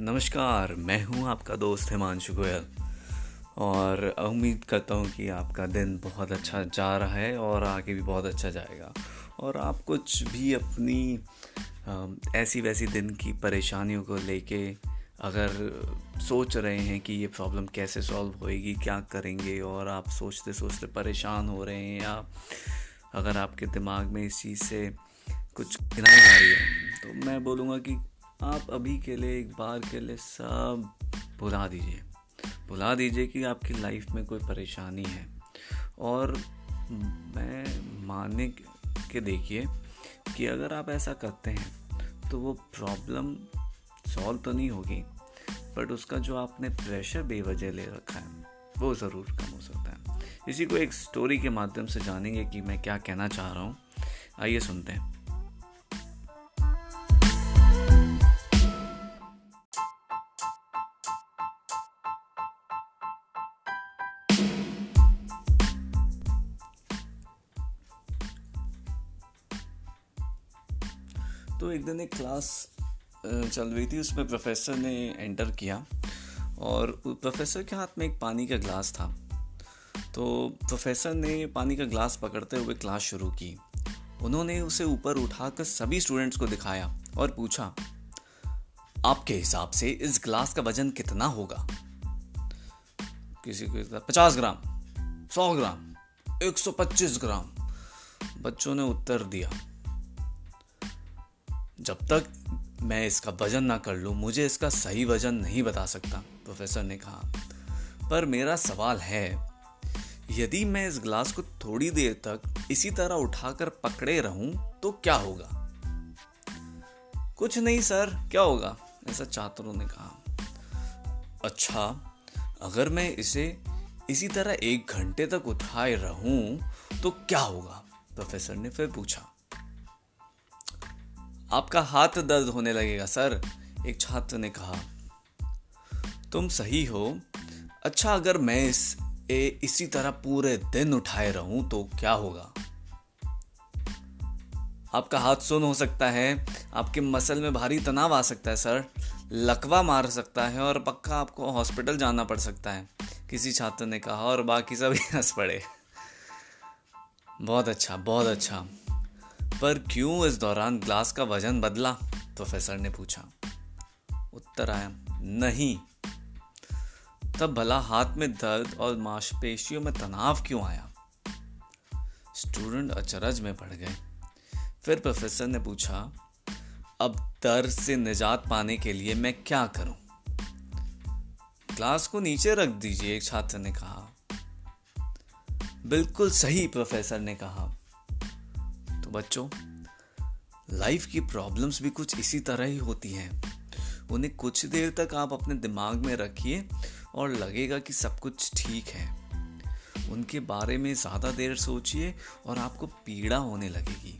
नमस्कार, मैं हूँ आपका दोस्त हिमांशु गोयल। और उम्मीद करता हूँ कि आपका दिन बहुत अच्छा जा रहा है और आगे भी बहुत अच्छा जाएगा। और आप कुछ भी अपनी ऐसी वैसी दिन की परेशानियों को लेके अगर सोच रहे हैं कि ये प्रॉब्लम कैसे सॉल्व होएगी, क्या करेंगे, और आप सोचते सोचते परेशान हो रहे हैं या अगर आपके दिमाग में इस चीज़ से कुछ गिनाई आ रही है तो मैं बोलूँगा कि आप अभी के लिए, एक बार के लिए सब भुला दीजिए। भुला दीजिए कि आपकी लाइफ में कोई परेशानी है। और मैं मानने के देखिए कि अगर आप ऐसा करते हैं तो वो प्रॉब्लम सॉल्व तो नहीं होगी बट उसका जो आपने प्रेशर बेवजह ले रखा है, वो ज़रूर कम हो सकता है। इसी को एक स्टोरी के माध्यम से जानेंगे कि मैं क्या कहना चाह रहा हूँ। आइए सुनते हैं। तो एक दिन एक क्लास चल रही थी, उसमें प्रोफेसर ने एंटर किया और प्रोफेसर के हाथ में एक पानी का ग्लास था। तो प्रोफेसर ने पानी का ग्लास पकड़ते हुए क्लास शुरू की। उन्होंने उसे ऊपर उठाकर सभी स्टूडेंट्स को दिखाया और पूछा, आपके हिसाब से इस ग्लास का वज़न कितना होगा? किसी को पचास ग्राम, सौ ग्राम, एक सौ पच्चीस ग्राम। बच्चों ने उत्तर दिया जब तक मैं इसका वज़न ना कर लूँ, मुझे इसका सही वज़न नहीं बता सकता, प्रोफेसर ने कहा। पर मेरा सवाल है, यदि मैं इस ग्लास को थोड़ी देर तक इसी तरह उठाकर पकड़े रहूँ तो क्या होगा? कुछ नहीं सर, क्या होगा? ऐसा छात्रों ने कहा। अच्छा अगर मैं इसे इसी तरह एक घंटे तक उठाए रहूँ तो क्या होगा? प्रोफेसर ने फिर पूछा। आपका हाथ दर्द होने लगेगा सर एक छात्र ने कहा। तुम सही हो। अच्छा अगर मैं इस ए, इसी तरह पूरे दिन उठाए रहूँ तो क्या होगा? आपका हाथ सुन हो सकता है। आपके मसल में भारी तनाव आ सकता है सर। लकवा मार सकता है और पक्का आपको हॉस्पिटल जाना पड़ सकता है। किसी छात्र ने कहा और बाकी सभी हंस पड़े। बहुत अच्छा बहुत अच्छा। पर क्यों इस दौरान ग्लास का वज़न बदला? प्रोफेसर ने पूछा। उत्तर आया, नहीं। तब भला हाथ में दर्द और मांसपेशियों में तनाव क्यों आया? स्टूडेंट अचरज में पड़ गए। फिर प्रोफेसर ने पूछा, अब दर्द से निजात पाने के लिए मैं क्या करूँ? ग्लास को नीचे रख दीजिए, एक छात्र ने कहा। बिल्कुल सही, प्रोफेसर ने कहा। तो बच्चों लाइफ की प्रॉब्लम्स भी कुछ इसी तरह ही होती हैं। उन्हें कुछ देर तक आप अपने दिमाग में रखिए और लगेगा कि सब कुछ ठीक है। उनके बारे में ज़्यादा देर सोचिए और आपको पीड़ा होने लगेगी।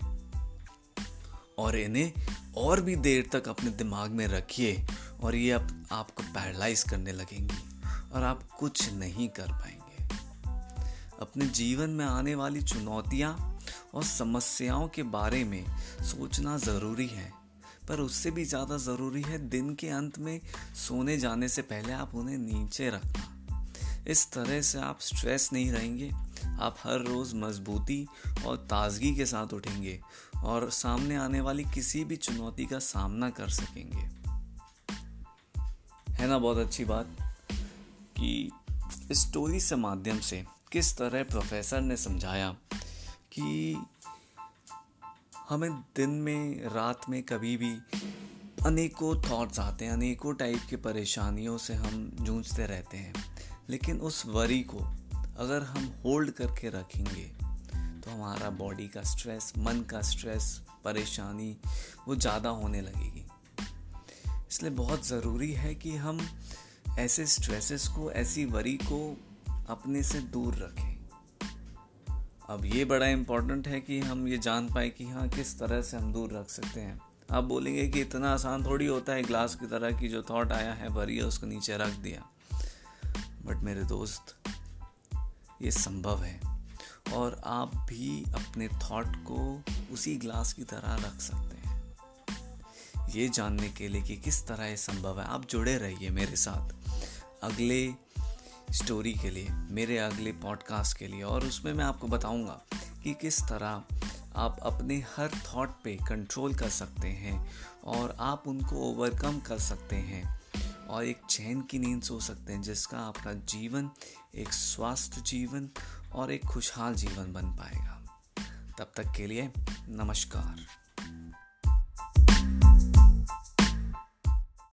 और इन्हें और भी देर तक अपने दिमाग में रखिए और ये आप, आपको पैरलाइज करने लगेंगी और आप कुछ नहीं कर पाएँगे। अपने जीवन में आने वाली चुनौतियाँ और समस्याओं के बारे में सोचना ज़रूरी है। पर उससे भी ज़्यादा ज़रूरी है दिन के अंत में सोने जाने से पहले आप उन्हें नीचे रखना। इस तरह से आप स्ट्रेस नहीं रहेंगे। आप हर रोज़ मजबूती और ताजगी के साथ उठेंगे और सामने आने वाली किसी भी चुनौती का सामना कर सकेंगे। है ना? बहुत अच्छी बात कि स्टोरी से माध्यम से किस तरह प्रोफेसर ने समझाया कि हमें दिन में, रात में कभी भी अनेकों थॉट्स आते हैं, अनेकों टाइप के परेशानियों से हम जूझते रहते हैं। लेकिन उस वरी को अगर हम होल्ड करके रखेंगे तो हमारा बॉडी का स्ट्रेस मन का स्ट्रेस परेशानी वो ज़्यादा होने लगेगी। इसलिए बहुत ज़रूरी है कि हम ऐसे स्ट्रेसेस को, ऐसी वरी को अपने से दूर रखें। अब ये बड़ा इम्पोर्टेंट है कि हम ये जान पाए कि हाँ किस तरह से हम दूर रख सकते हैं। आप बोलेंगे कि इतना आसान थोड़ी होता है ग्लास की तरह की जो थॉट आया है भरिए उसको नीचे रख दिया। बट मेरे दोस्त, ये संभव है। और आप भी अपने थॉट को उसी ग्लास की तरह रख सकते हैं। ये जानने के लिए कि किस तरह ये संभव है। आप जुड़े रहिए मेरे साथ। अगले स्टोरी के लिए, मेरे अगले पॉडकास्ट के लिए और उसमें मैं आपको बताऊँगा कि किस तरह आप अपने हर थॉट पे कंट्रोल कर सकते हैं और आप उनको ओवरकम कर सकते हैं और एक चैन की नींद सो सकते हैं जिसका आपका जीवन एक स्वास्थ्य जीवन और एक खुशहाल जीवन बन पाएगा। तब तक के लिए नमस्कार।